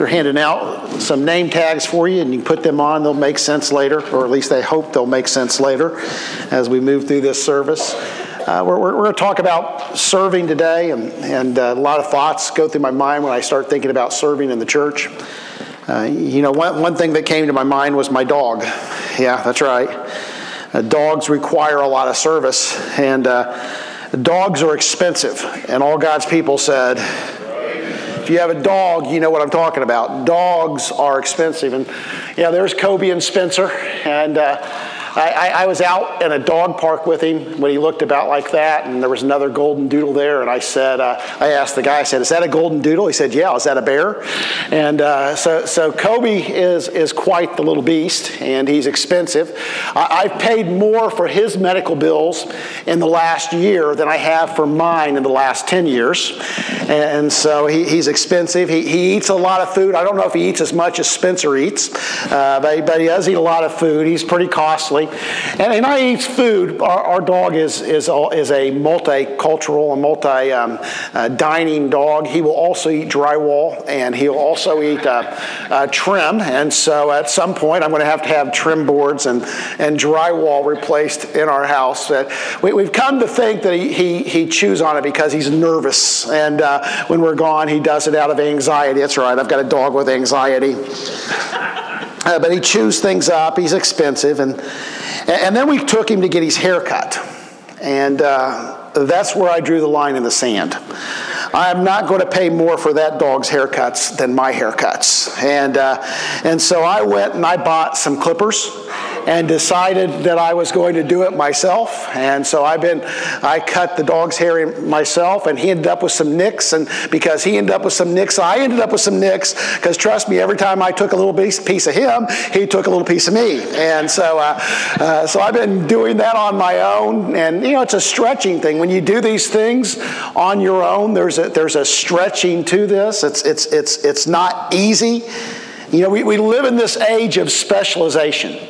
they're handing out some name tags for you, and you put them on. They'll make sense later, or at least they hope they'll make sense later as we move through this service. Uh, we're, we're, going to talk about serving today, and, and uh, a lot of thoughts go through my mind when I start thinking about serving in the church. Uh, you know, one, one thing that came to my mind was my dog. Yeah, that's right. Uh, dogs require a lot of service, and uh, dogs are expensive. And all God's people said, if you have a dog, you know what I'm talking about. Dogs are expensive. And yeah, there's Kobe and Spencer, and uh, I, I, I, was out in a dog park with him when he looked about like that, and there was another golden doodle there. And I said, uh, I asked the guy, I said, "Is that a golden doodle?" He said, "Yeah." Is that a bear? And uh, so, so Kobe is is quite the little beast, and he's expensive. I, I've paid more for his medical bills in the last year than I have for mine in the last ten years, and so he, he's expensive. He, he eats a lot of food. I don't know if he eats as much as Spencer eats, uh, but, but he does eat a lot of food. He's pretty costly. And, and I eat food. Our, our dog is, is, is a multicultural and multi um, uh, dining dog. He will also eat drywall and he'll also eat uh, uh, trim. And so at some point, I'm going to have to have trim boards and, and drywall replaced in our house. We, we've come to think that he, he, he chews on it because he's nervous. And uh, when we're gone, he does it out of anxiety. That's right, I've got a dog with anxiety. Uh, but he chews things up. He's expensive. And, and then we took him to get his hair cut. And uh, that's where I drew the line in the sand. I'm not going to pay more for that dog's haircuts than my haircuts. And, uh, and so I went and I bought some clippers and decided that I was going to do it myself. And so I've been, I cut the dog's hair myself, and he ended up with some nicks. And because he ended up with some nicks, I ended up with some nicks. Because trust me, every time I took a little piece of him, he took a little piece of me. And so, uh, uh, so I've been doing that on my own. And you know, it's a stretching thing. When you do these things on your own, there's a, there's a stretching to this. It's, it's, it's, it's not easy. You know, we, we live in this age of specialization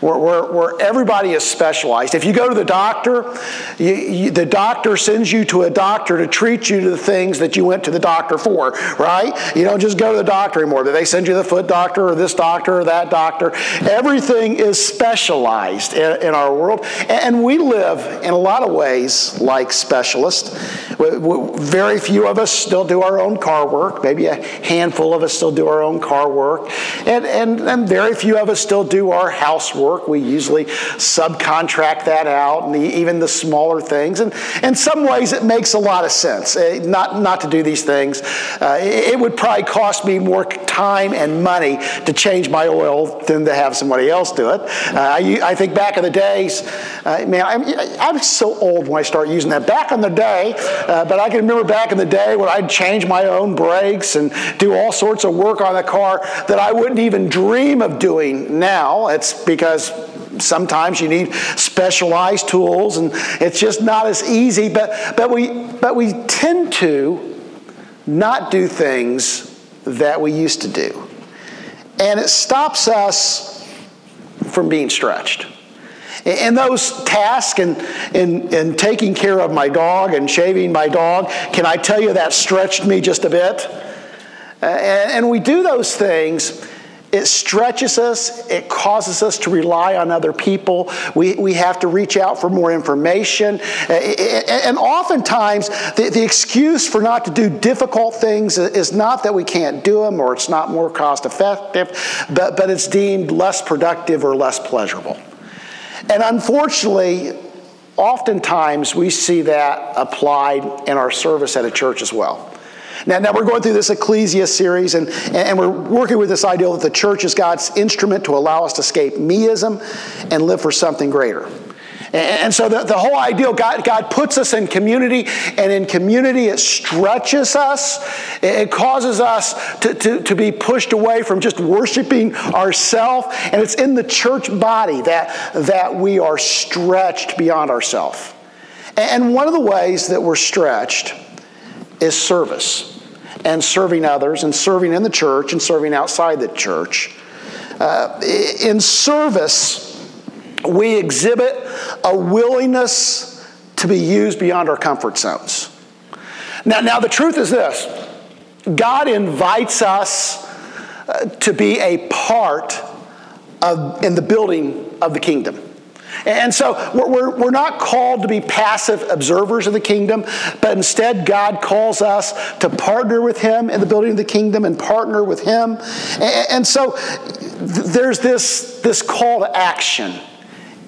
where, where, where everybody is specialized. If you go to the doctor, you, you, the doctor sends you to a doctor to treat you to the things that you went to the doctor for, right? You don't just go to the doctor anymore. They send you the foot doctor or this doctor or that doctor? Everything is specialized in, in our world. And we live in a lot of ways like specialists. Very few of us still do our own car work. Maybe a handful of us still do our own car work. And, and, and very few of us still do our housework work. We usually subcontract that out, and the, even the smaller things. And in some ways, it makes a lot of sense uh, not, not to do these things. Uh, it, it would probably cost me more time and money to change my oil than to have somebody else do it. Uh, I, I, think back in the days, uh, man, I'm, I'm, so old when I start using that. Back in the day, uh, but I can remember back in the day when I'd change my own brakes and do all sorts of work on the car that I wouldn't even dream of doing now. It's because because sometimes you need specialized tools and it's just not as easy but, but, we, but we tend to not do things that we used to do. And it stops us from being stretched. And those tasks and, and, and taking care of my dog and shaving my dog can i tell you that stretched me just a bit? And, and we do those things it stretches us, it causes us to rely on other people. We, we have to reach out for more information. Uh, and oftentimes, the, the excuse for not to do difficult things is not that we can't do them or it's not more cost effective, but, but it's deemed less productive or less pleasurable. And unfortunately, oftentimes we see that applied in our service at a church as well. Now, now we're going through this Ecclesia series, and, and we're working with this idea that the church is God's instrument to allow us to escape meism and live for something greater. And so the, the whole ideal, God, God puts us in community, and in community it stretches us. It causes us to, to, to be pushed away from just worshiping ourselves. And it's in the church body that, that we are stretched beyond ourselves. And one of the ways that we're stretched is service and serving others and serving in the church and serving outside the church. Uh, in service, we exhibit a willingness to be used beyond our comfort zones. Now, now the truth is this God invites us uh, to be a part of, in the building of the kingdom. And so we're, we're not called to be passive observers of the kingdom, but instead God calls us to partner with Him in the building of the kingdom and partner with Him. And so there's this, this call to action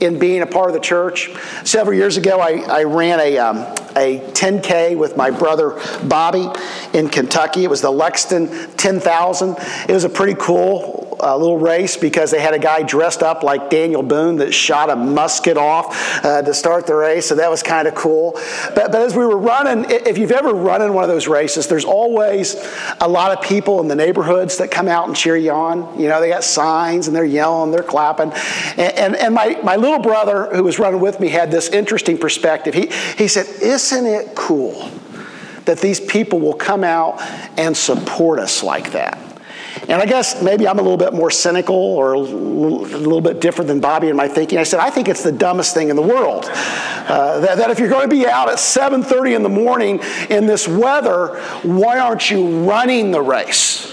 in being a part of the church. Several years ago, I, I ran a, um, a 10K with my brother Bobby in Kentucky. It was the Lexington 10,000. It was a pretty cool uh, little race because they had a guy dressed up like Daniel Boone that shot a musket off uh, to start the race, so that was kind of cool. But, but as we were running, if you've ever run in one of those races, there's always a lot of people in the neighborhoods that come out and cheer you on. You know, they got signs and they're yelling, they're clapping. And, and, and my, my little brother who was running with me had this interesting perspective. He, he said, Isn't it cool that these people will come out and support us like that? And I guess maybe I'm a little bit more cynical or a little, bit different than Bobby in my thinking. I said, I think it's the dumbest thing in the world. Uh, that, that if you're going to be out at 7.30 in the morning in this weather, why aren't you running the race?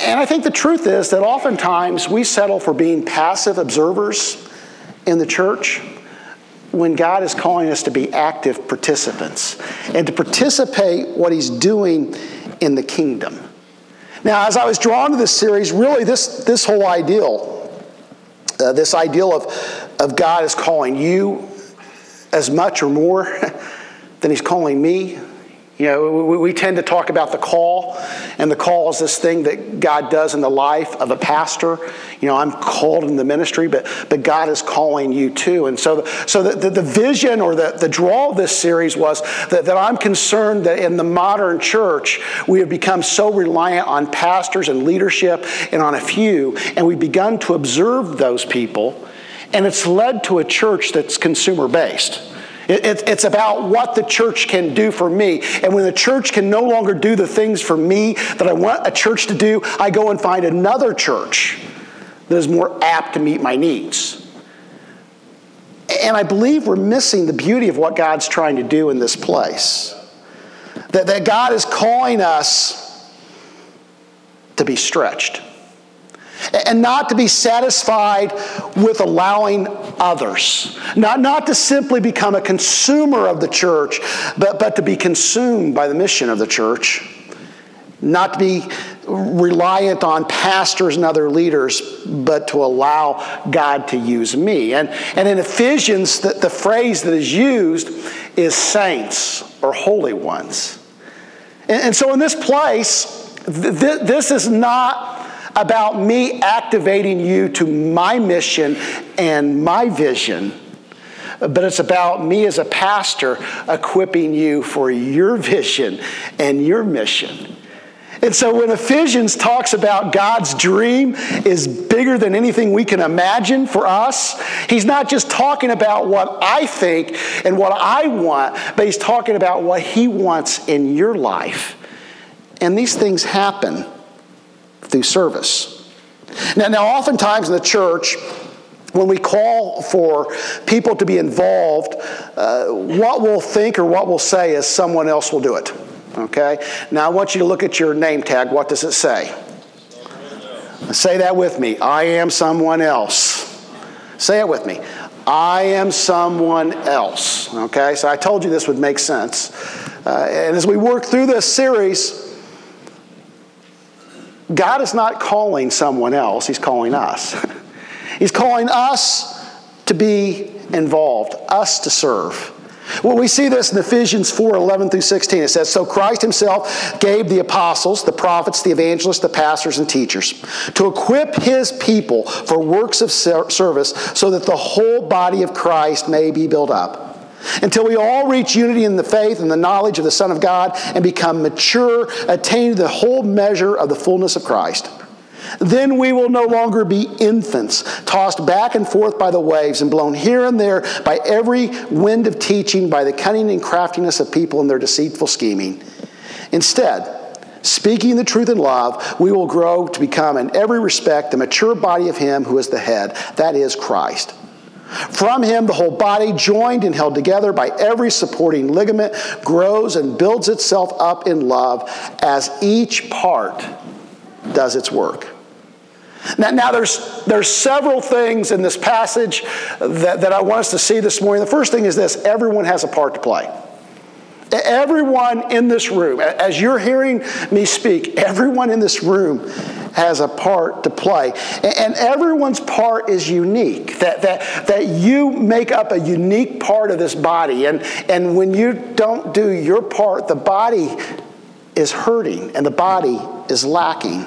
And I think the truth is that oftentimes we settle for being passive observers in the church when God is calling us to be active participants and to participate what he's doing in the kingdom. Now, as I was drawn to this series, really this, this whole ideal, uh, this ideal of, of God is calling you as much or more than He's calling me you know, we, we, tend to talk about the call, and the call is this thing that God does in the life of a pastor. You know, I'm called in the ministry, but, but God is calling you too. And so, the, so the, the, the vision or the, the draw of this series was that, that I'm concerned that in the modern church, we have become so reliant on pastors and leadership and on a few, and we've begun to observe those people, and it's led to a church that's consumer based. It, it's about what the church can do for me. And when the church can no longer do the things for me that I want a church to do, I go and find another church that is more apt to meet my needs. And I believe we're missing the beauty of what God's trying to do in this place. That, that God is calling us to be stretched and not to be satisfied with allowing others. Not, not to simply become a consumer of the church, but, but to be consumed by the mission of the church. Not to be reliant on pastors and other leaders, but to allow God to use me. And, and in Ephesians, the, the phrase that is used is saints or holy ones. And, and so in this place, th- this is not about me activating you to my mission and my vision, but it's about me as a pastor equipping you for your vision and your mission. And so when Ephesians talks about God's dream is bigger than anything we can imagine for us, he's not just talking about what I think and what I want, but he's talking about what he wants in your life. And these things happen through service. Now, now oftentimes in the church, when we call for people to be involved, uh, what we'll think or what we'll say is someone else will do it. Okay? Now, I want you to look at your name tag. What does it say? Say that with me. I am someone else. Say it with me. I am someone else. Okay? So I told you this would make sense. Uh, and as we work through this series, God is not calling someone else, He's calling us. he's calling us to be involved, us to serve. Well, we see this in Ephesians 4 11 through 16. It says, So Christ himself gave the apostles, the prophets, the evangelists, the pastors, and teachers to equip his people for works of service so that the whole body of Christ may be built up until we all reach unity in the faith and the knowledge of the Son of God and become mature, attaining the whole measure of the fullness of Christ. Then we will no longer be infants, tossed back and forth by the waves and blown here and there by every wind of teaching, by the cunning and craftiness of people and their deceitful scheming. Instead, speaking the truth in love, we will grow to become in every respect the mature body of Him who is the head, that is Christ. From him, the whole body, joined and held together by every supporting ligament, grows and builds itself up in love as each part does its work. Now, now there's, there's several things in this passage that, that I want us to see this morning. The first thing is this everyone has a part to play. Everyone in this room, as you're hearing me speak, everyone in this room has a part to play. And everyone's part is unique, that, that, that you make up a unique part of this body. And, and when you don't do your part, the body is hurting and the body is lacking.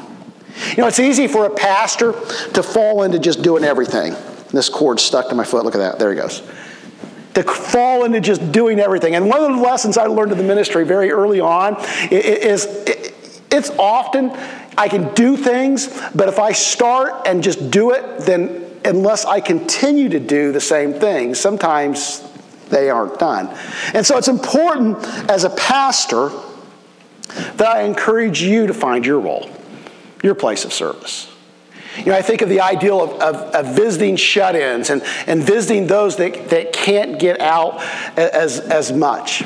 You know, it's easy for a pastor to fall into just doing everything. This cord stuck to my foot. Look at that. There he goes. To fall into just doing everything. And one of the lessons I learned in the ministry very early on is it's often I can do things, but if I start and just do it, then unless I continue to do the same thing, sometimes they aren't done. And so it's important as a pastor that I encourage you to find your role, your place of service. You know, I think of the ideal of, of, of visiting shut ins and, and visiting those that, that can't get out as, as much.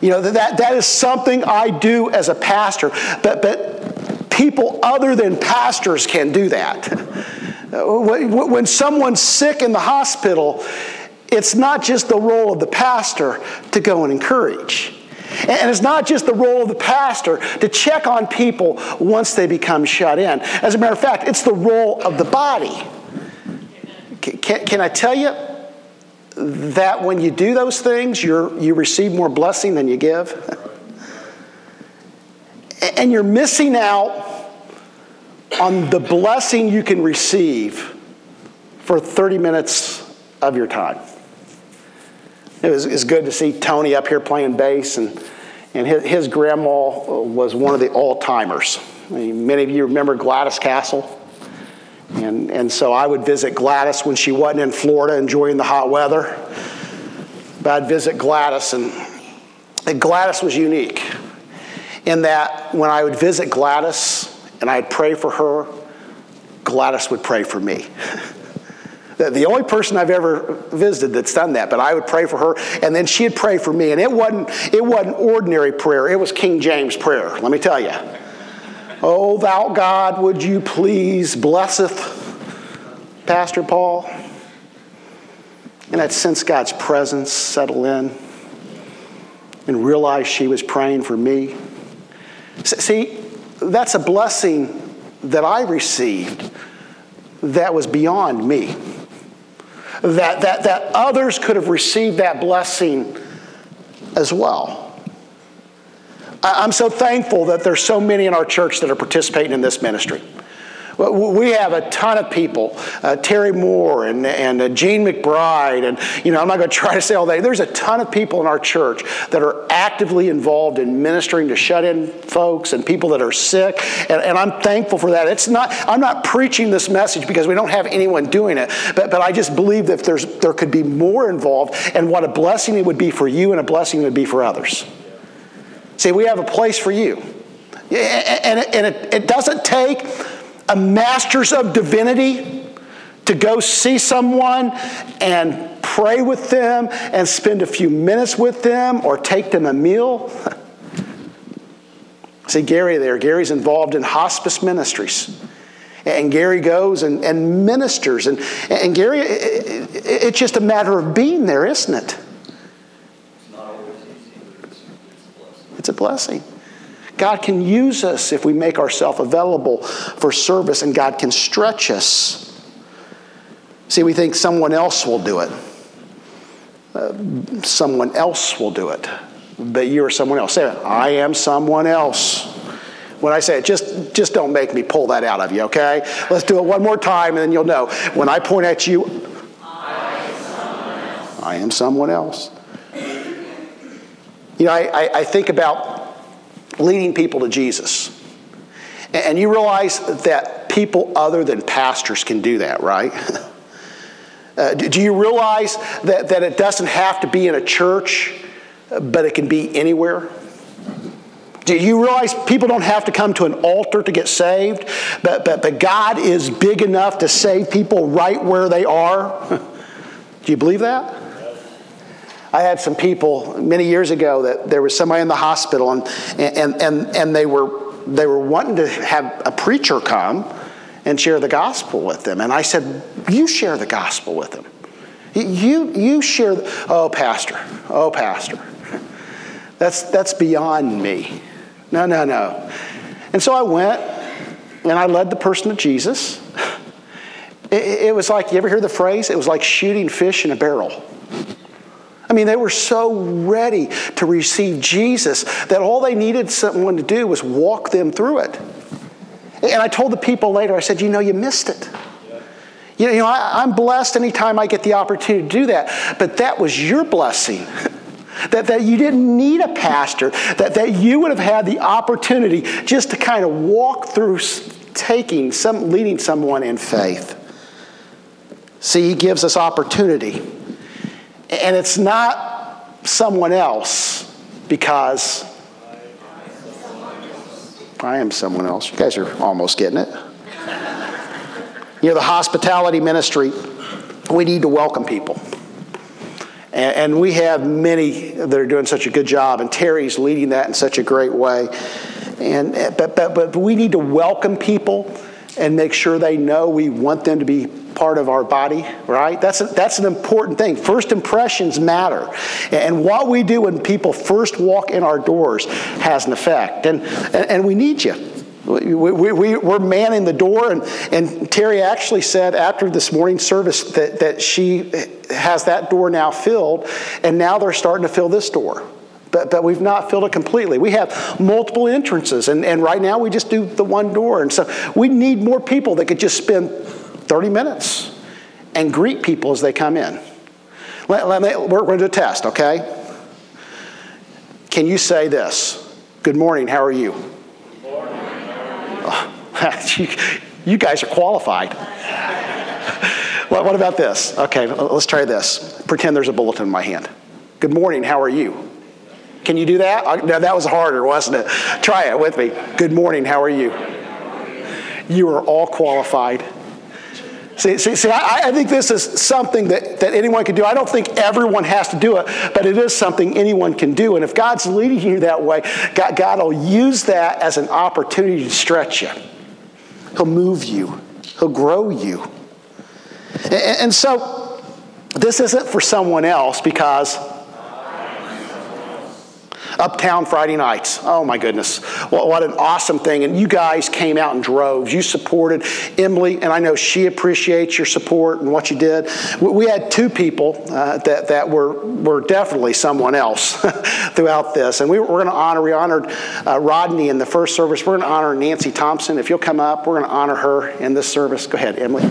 You know, that, that is something I do as a pastor, but, but people other than pastors can do that. When someone's sick in the hospital, it's not just the role of the pastor to go and encourage. And it's not just the role of the pastor to check on people once they become shut in. As a matter of fact, it's the role of the body. Can, can I tell you that when you do those things, you you receive more blessing than you give? and you're missing out on the blessing you can receive for 30 minutes of your time. It was, it was good to see Tony up here playing bass, and, and his, his grandma was one of the all timers. I mean, many of you remember Gladys Castle. And, and so I would visit Gladys when she wasn't in Florida enjoying the hot weather. But I'd visit Gladys, and, and Gladys was unique in that when I would visit Gladys and I'd pray for her, Gladys would pray for me. the only person I've ever visited that's done that, but I would pray for her, and then she'd pray for me. And it wasn't, it wasn't ordinary prayer, it was King James prayer, let me tell you. Oh, thou God, would you please blesseth Pastor Paul? And I'd sense God's presence settle in and realize she was praying for me. See, that's a blessing that I received that was beyond me that, that, that others could have received that blessing as well. I'm so thankful that there's so many in our church that are participating in this ministry. We have a ton of people, uh, Terry Moore and, and uh, Gene McBride, and you know, I'm not going to try to say all that. There's a ton of people in our church that are actively involved in ministering to shut-in folks and people that are sick, and, and I'm thankful for that. It's not, I'm not preaching this message because we don't have anyone doing it, but, but I just believe that there's, there could be more involved, and what a blessing it would be for you and a blessing it would be for others. See, we have a place for you. And it, doesn't take a master's of divinity to go see someone and pray with them and spend a few minutes with them or take them a meal. see Gary there. Gary's involved in hospice ministries. And Gary goes and, and ministers. And, and Gary, it, it's just a matter of being there, isn't it? A blessing. God can use us if we make ourselves available for service, and God can stretch us. See, we think someone else will do it. Uh, someone else will do it. But you're someone else. Say. I am someone else. When I say it, just, just don't make me pull that out of you, okay? Let's do it one more time, and then you'll know. When I point at you, I am someone else. I am someone else. You know, I, I, think about leading people to Jesus. And you realize that people other than pastors can do that, right? Uh, do you realize that, that it doesn't have to be in a church, but it can be anywhere? Do you realize people don't have to come to an altar to get saved, but, but, but God is big enough to save people right where they are? Do you believe that? I had some people many years ago that there was somebody in the hospital and, and, and, and they were they were wanting to have a preacher come and share the gospel with them. And I said, You share the gospel with them. You, you share, the, oh, Pastor, oh, Pastor. That's, that's beyond me. No, no, no. And so I went and I led the person to Jesus. It, it was like, you ever hear the phrase? It was like shooting fish in a barrel. I mean, they were so ready to receive Jesus that all they needed someone to do was walk them through it. And I told the people later, I said, you know, you missed it. You know, I, am blessed anytime I get the opportunity to do that, but that was your blessing. that, that you didn't need a pastor, that, that you would have had the opportunity just to kind of walk through taking some, leading someone in faith. See, he gives us opportunity. And it's not someone else because I am someone else. You guys are almost getting it. You know, the hospitality ministry, we need to welcome people. And, we have many that are doing such a good job, and Terry's leading that in such a great way. And, but, but, but we need to welcome people and make sure they know we want them to be part of our body, right? That's, a, that's an important thing. First impressions matter. And what we do when people first walk in our doors has an effect. And, and, we need you. We, we, we're manning the door, and, and Terry actually said after this morning service that, that she has that door now filled, and now they're starting to fill this door. But, but we've not filled it completely. We have multiple entrances, and, and right now we just do the one door. And so we need more people that could just spend 30 minutes and greet people as they come in. Let, let me, we're going to do a test, okay? Can you say this? Good morning, how are you? you, you guys are qualified. well, what about this? Okay, let's try this. Pretend there's a bulletin in my hand. Good morning, how are you? Can you do that? No, that was harder, wasn't it? Try it with me. Good morning, how are you? You are all qualified. See, see, see I, I, think this is something that, that anyone can do. I don't think everyone has to do it, but it is something anyone can do. And if God's leading you that way, God, God will use that as an opportunity to stretch you. He'll move you, He'll grow you. And, and so, this isn't for someone else because Uptown Friday nights. Oh my goodness. What, what an awesome thing. And you guys came out in droves. You supported Emily, and I know she appreciates your support and what you did. We had two people uh, that, that were, were definitely someone else throughout this. And we, are going to honor, we honored uh, Rodney in the first service. We're going to honor Nancy Thompson. If you'll come up, we're going to honor her in this service. Go ahead, Emily.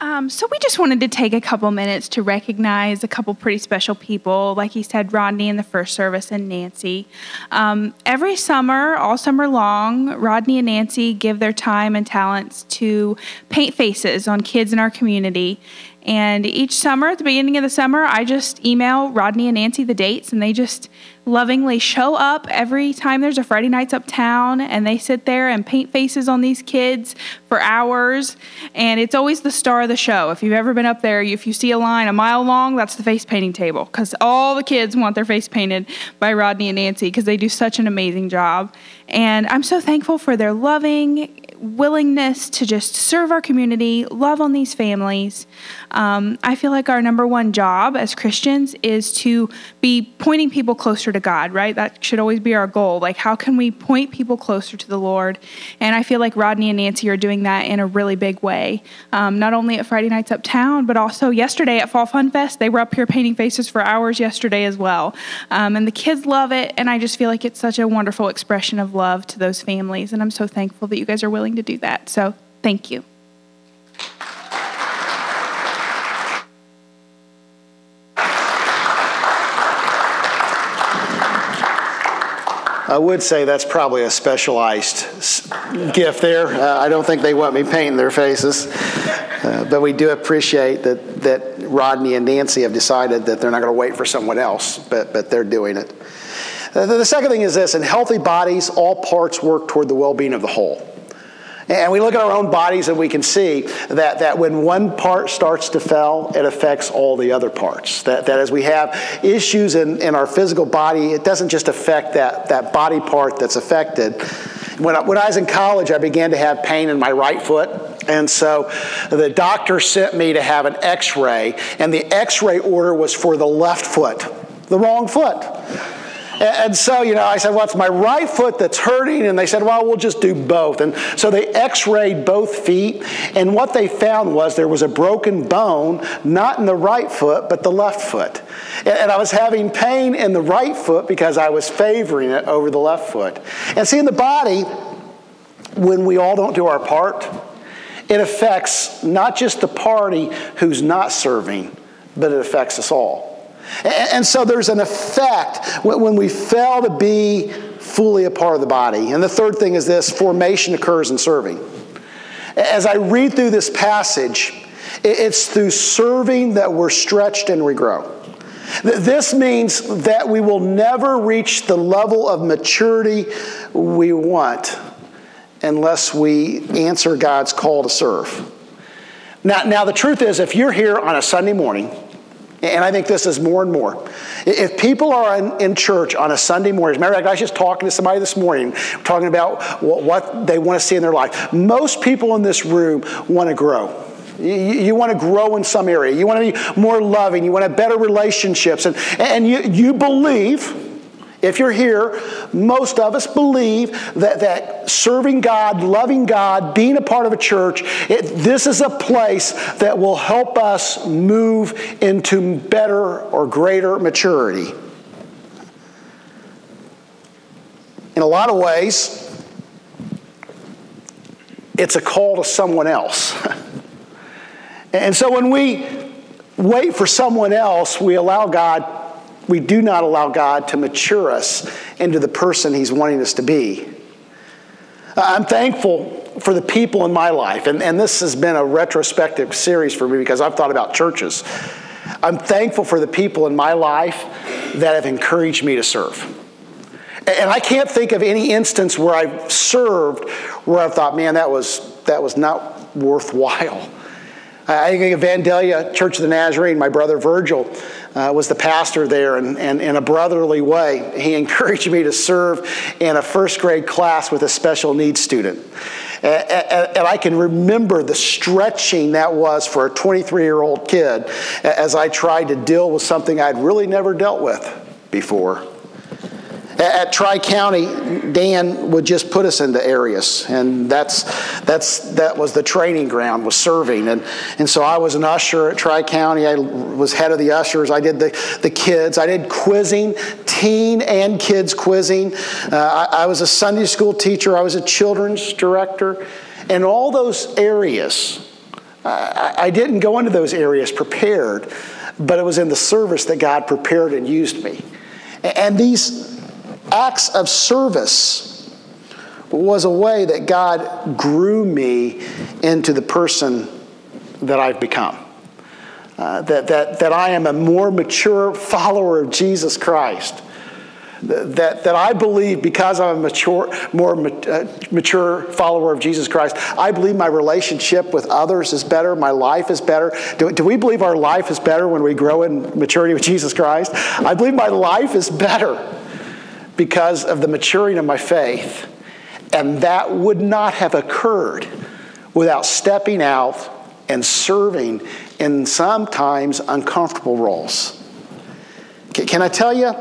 Um, so we just wanted to take a couple minutes to recognize a couple pretty special people, like he said, Rodney in the first service and Nancy. Um, every summer, all summer long, Rodney and Nancy give their time and talents to paint faces on kids in our community. And each summer, at the beginning of the summer, I just email Rodney and Nancy the dates, and they just lovingly show up every time there's a Friday Nights Uptown and they sit there and paint faces on these kids for hours. And it's always the star of the show. If you've ever been up there, if you see a line a mile long, that's the face painting table because all the kids want their face painted by Rodney and Nancy because they do such an amazing job. And I'm so thankful for their loving, willingness to just serve our community, love on these families. Um, I feel like our number one job as Christians is to be pointing people closer to God, right? That should always be our goal. Like, how can we point people closer to the Lord? And I feel like Rodney and Nancy are doing that in a really big way. Um, not only at Friday Nights Uptown, but also yesterday at Fall Fun Fest. They were up here painting faces for hours yesterday as well. Um, and the kids love it. And I just feel like it's such a wonderful expression of love to those families. And I'm so thankful that you guys are willing to do that. So, thank you. I would say that's probably a specialized gift there. Uh, I don't think they want me painting their faces. Uh, but we do appreciate that, that Rodney and Nancy have decided that they're not going to wait for someone else, but, but they're doing it. Uh, the second thing is this in healthy bodies, all parts work toward the well being of the whole. And we look at our own bodies and we can see that, that when one part starts to fail, it affects all the other parts. That, that as we have issues in, in our physical body, it doesn't just affect that, that body part that's affected, when I, when I was in college, I began to have pain in my right foot. And so the doctor sent me to have an x ray, and the x ray order was for the left foot, the wrong foot. And so, you know, I said, well, it's my right foot that's hurting. And they said, well, we'll just do both. And so they x rayed both feet. And what they found was there was a broken bone, not in the right foot, but the left foot. And I was having pain in the right foot because I was favoring it over the left foot. And see, in the body, when we all don't do our part, it affects not just the party who's not serving, but it affects us all. And so there's an effect when we fail to be fully a part of the body. And the third thing is this formation occurs in serving. As I read through this passage, it's through serving that we're stretched and we grow. This means that we will never reach the level of maturity we want unless we answer God's call to serve. Now, now the truth is, if you're here on a Sunday morning, and I think this is more and more. If people are in, in church on a Sunday morning, as a matter of fact, I was just talking to somebody this morning, talking about what, what they want to see in their life. Most people in this room want to grow. You, you, want to grow in some area. You want to be more loving. You want to have better relationships. And, and you, you believe if you're here, most of us believe that, that serving God, loving God, being a part of a church, it, this is a place that will help us move into better or greater maturity. In a lot of ways, it's a call to someone else. and so when we wait for someone else, we allow God we do not allow God to mature us into the person He's wanting us to be. I'm thankful for the people in my life, and, and this has been a retrospective series for me because I've thought about churches. I'm thankful for the people in my life that have encouraged me to serve. And I can't think of any instance where I've served where I've thought, man, that was, that was not worthwhile. I think of Vandalia Church of the Nazarene, my brother Virgil uh, was the pastor there, and, and in a brotherly way, he encouraged me to serve in a first grade class with a special needs student. And, and, I can remember the stretching that was for a 23 year old kid as I tried to deal with something I'd really never dealt with before. At Tri County, Dan would just put us into areas, and that's that's that was the training ground was serving, and and so I was an usher at Tri County. I was head of the ushers. I did the the kids. I did quizzing, teen and kids quizzing. Uh, I, I was a Sunday school teacher. I was a children's director, and all those areas. I, I didn't go into those areas prepared, but it was in the service that God prepared and used me. And these acts of service was a way that God grew me into the person that I've become. Uh, that, that, that I am a more mature follower of Jesus Christ. That, that I believe because I'm a mature, more uh, mature follower of Jesus Christ, I believe my relationship with others is better, my life is better. Do, do we believe our life is better when we grow in maturity with Jesus Christ? I believe my life is better because of the maturing of my faith. And that would not have occurred without stepping out and serving in sometimes uncomfortable roles. Can I tell you,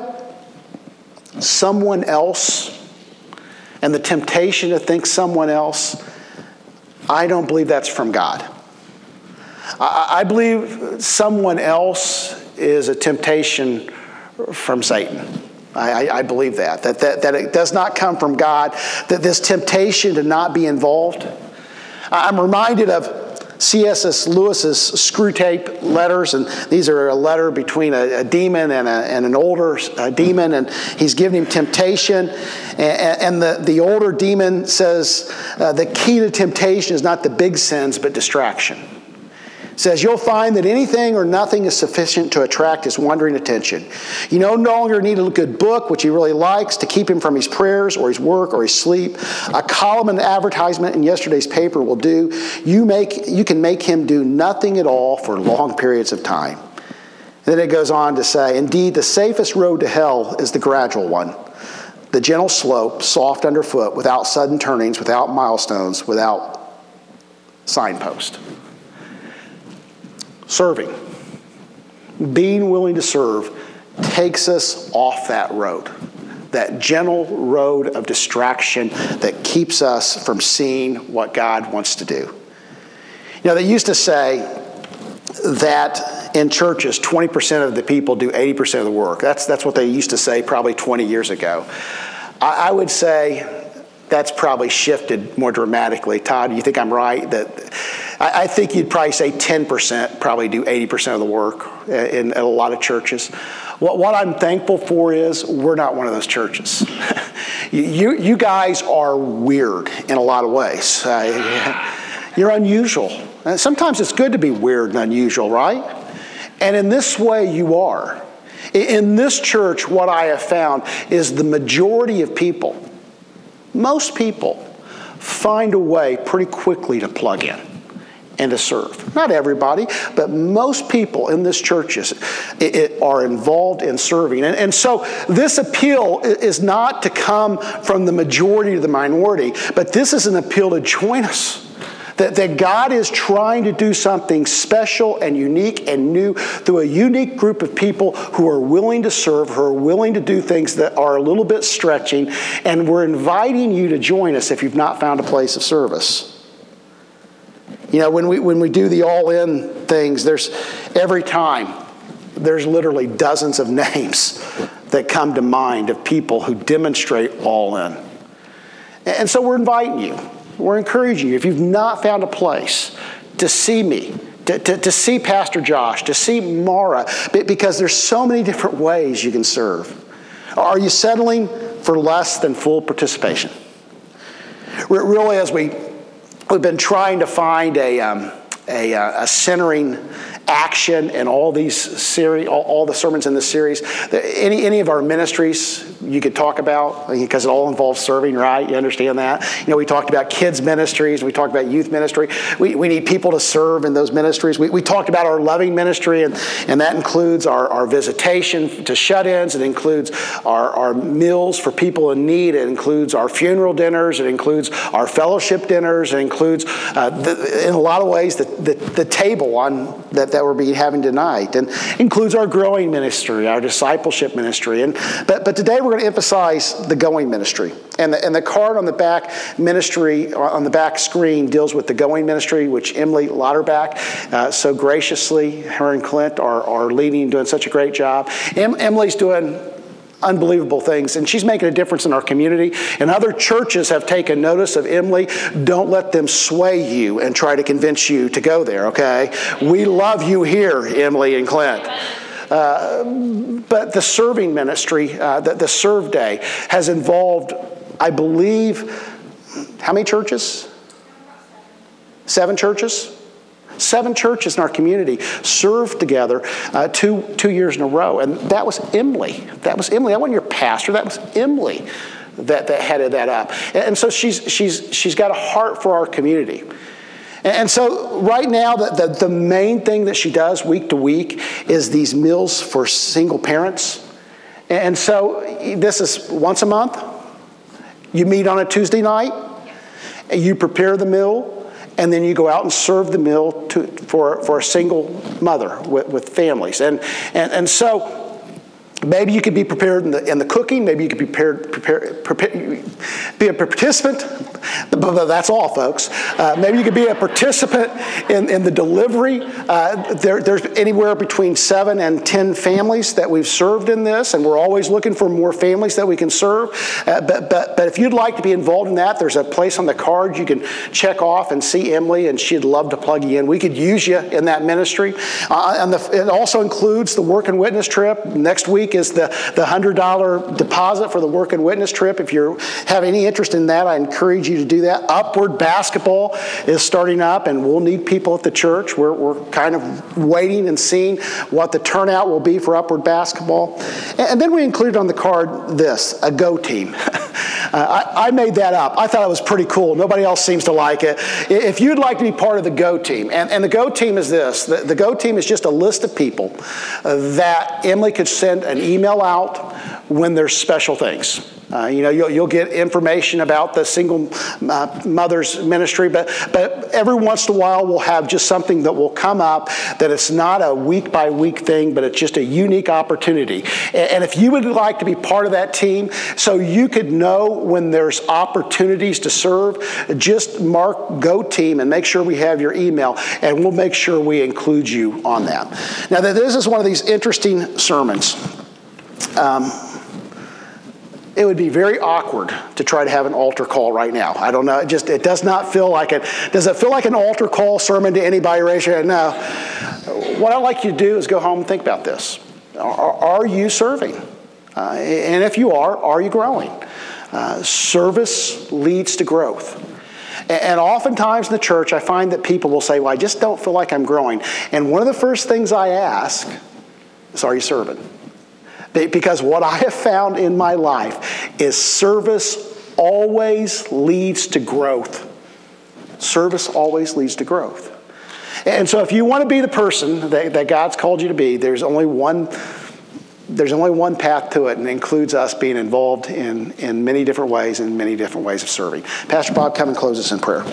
someone else and the temptation to think someone else, I don't believe that's from God. I believe someone else is a temptation from Satan. I, I, believe that, that, that, that it does not come from God, that this temptation to not be involved. I'm reminded of C.S.S. Lewis's Screwtape letters, and these are a letter between a, a demon and, a, and, an older demon, and he's giving him temptation. And, and the, the older demon says uh, the key to temptation is not the big sins, but distraction says you'll find that anything or nothing is sufficient to attract his wandering attention. You no longer need a good book, which he really likes, to keep him from his prayers or his work or his sleep. A column and advertisement in yesterday's paper will do. You, make, you can make him do nothing at all for long periods of time. And then it goes on to say, indeed, the safest road to hell is the gradual one. the gentle slope, soft underfoot, without sudden turnings, without milestones, without signpost. Serving, being willing to serve, takes us off that road, that gentle road of distraction that keeps us from seeing what God wants to do. You know, they used to say that in churches, 20% of the people do 80% of the work. That's, that's what they used to say probably 20 years ago. I, I would say that's probably shifted more dramatically. Todd, do you think I'm right? That I, I think you'd probably say 10% probably do 80% of the work in, in a lot of churches. What, what I'm thankful for is we're not one of those churches. you, you guys are weird in a lot of ways. Uh, you're unusual. And sometimes it's good to be weird and unusual, right? And in this way, you are. In this church, what I have found is the majority of people, most people, find a way pretty quickly to plug in and to serve. Not everybody, but most people in this church is, it, it are involved in serving. And, and so this appeal is not to come from the majority to the minority, but this is an appeal to join us. That, that God is trying to do something special and unique and new through a unique group of people who are willing to serve, who are willing to do things that are a little bit stretching. And we're inviting you to join us if you've not found a place of service. You know, when we, when we do the all in things, there's every time, there's literally dozens of names that come to mind of people who demonstrate all in. And so we're inviting you we're encouraging you, if you've not found a place, to see me, to, to, to, see Pastor Josh, to see Mara, because there's so many different ways you can serve. Are you settling for less than full participation? Really, as we, we've been trying to find a, um, a, uh, a centering action and all these series, all, all, the sermons in this series. Any, any of our ministries you could talk about because it all involves serving, right? You understand that? You know, we talked about kids ministries, we talked about youth ministry. We, we need people to serve in those ministries. We, we talked about our loving ministry, and, and that includes our, our visitation to shut ins, it includes our, our meals for people in need, it includes our funeral dinners, it includes our fellowship dinners, it includes, uh, the, in a lot of ways, the, the, the table on that that we're being having tonight, and includes our growing ministry, our discipleship ministry. And but but today we're going to emphasize the going ministry, and the and the card on the back ministry on the back screen deals with the going ministry, which Emily Lauterbach uh, so graciously, her and Clint are are leading, doing such a great job. Em, Emily's doing unbelievable things. And she's making a difference in our community. And other churches have taken notice of Emily. Don't let them sway you and try to convince you to go there, okay? We love you here, Emily and Clint. Uh, but the serving ministry, uh, the, the Serve Day, has involved, I believe, how many churches? Seven churches? Seven churches in our community served together uh, two, two years in a row. And that was Emily. That was Emily. That wasn't your pastor, that was Emily that, that headed that up. And so she's, she's, she's got a heart for our community. And so, right now, the, the, the, main thing that she does week to week is these meals for single parents. And so, this is once a month. You meet on a Tuesday night, and you prepare the meal, and then you go out and serve the meal to, for, for a single mother with, with families. And, and, and so maybe you could be prepared in the, in the cooking, maybe you could be prepared, prepare, prepare, be a participant. That's all, folks. Uh, maybe you could be a participant in, in the delivery. Uh, there, there's anywhere between seven and ten families that we've served in this, and we're always looking for more families that we can serve. Uh, but, but, but if you'd like to be involved in that, there's a place on the card you can check off and see Emily, and she'd love to plug you in. We could use you in that ministry. Uh, and the, it also includes the work and witness trip. Next week is the, the $100 deposit for the work and witness trip. If you have any interest in that, I encourage you to do that. Upward Basketball is starting up, and we'll need people at the church. We're, we're kind of waiting and seeing what the turnout will be for Upward Basketball. And then we included on the card this a go team. Uh, I, I, made that up. I thought it was pretty cool. Nobody else seems to like it. If you'd like to be part of the Go team, and, and the Go team is this the, the Go team is just a list of people uh, that Emily could send an email out when there's special things. Uh, you know, you'll, you'll, get information about the single uh, mother's ministry, but, but every once in a while we'll have just something that will come up that it's not a week by week thing, but it's just a unique opportunity. And, and if you would like to be part of that team so you could know when there's opportunities to serve, just mark Go Team and make sure we have your email, and we'll make sure we include you on that. Now, this is one of these interesting sermons. Um, it would be very awkward to try to have an altar call right now. I don't know. It just it does not feel like it. Does it feel like an altar call sermon to anybody? Your hand. No. What I'd like you to do is go home and think about this. Are, are you serving? Uh, and if you are, are you growing? Uh, service leads to growth. And oftentimes in the church, I find that people will say, Well, I just don't feel like I'm growing. And one of the first things I ask is, Are you serving? Because what I have found in my life is service always leads to growth. Service always leads to growth. And so if you want to be the person that, that God's called you to be, there's only one there's only one path to it, and it includes us being involved in, in many different ways in many different ways of serving. Pastor Bob, come and close us in prayer.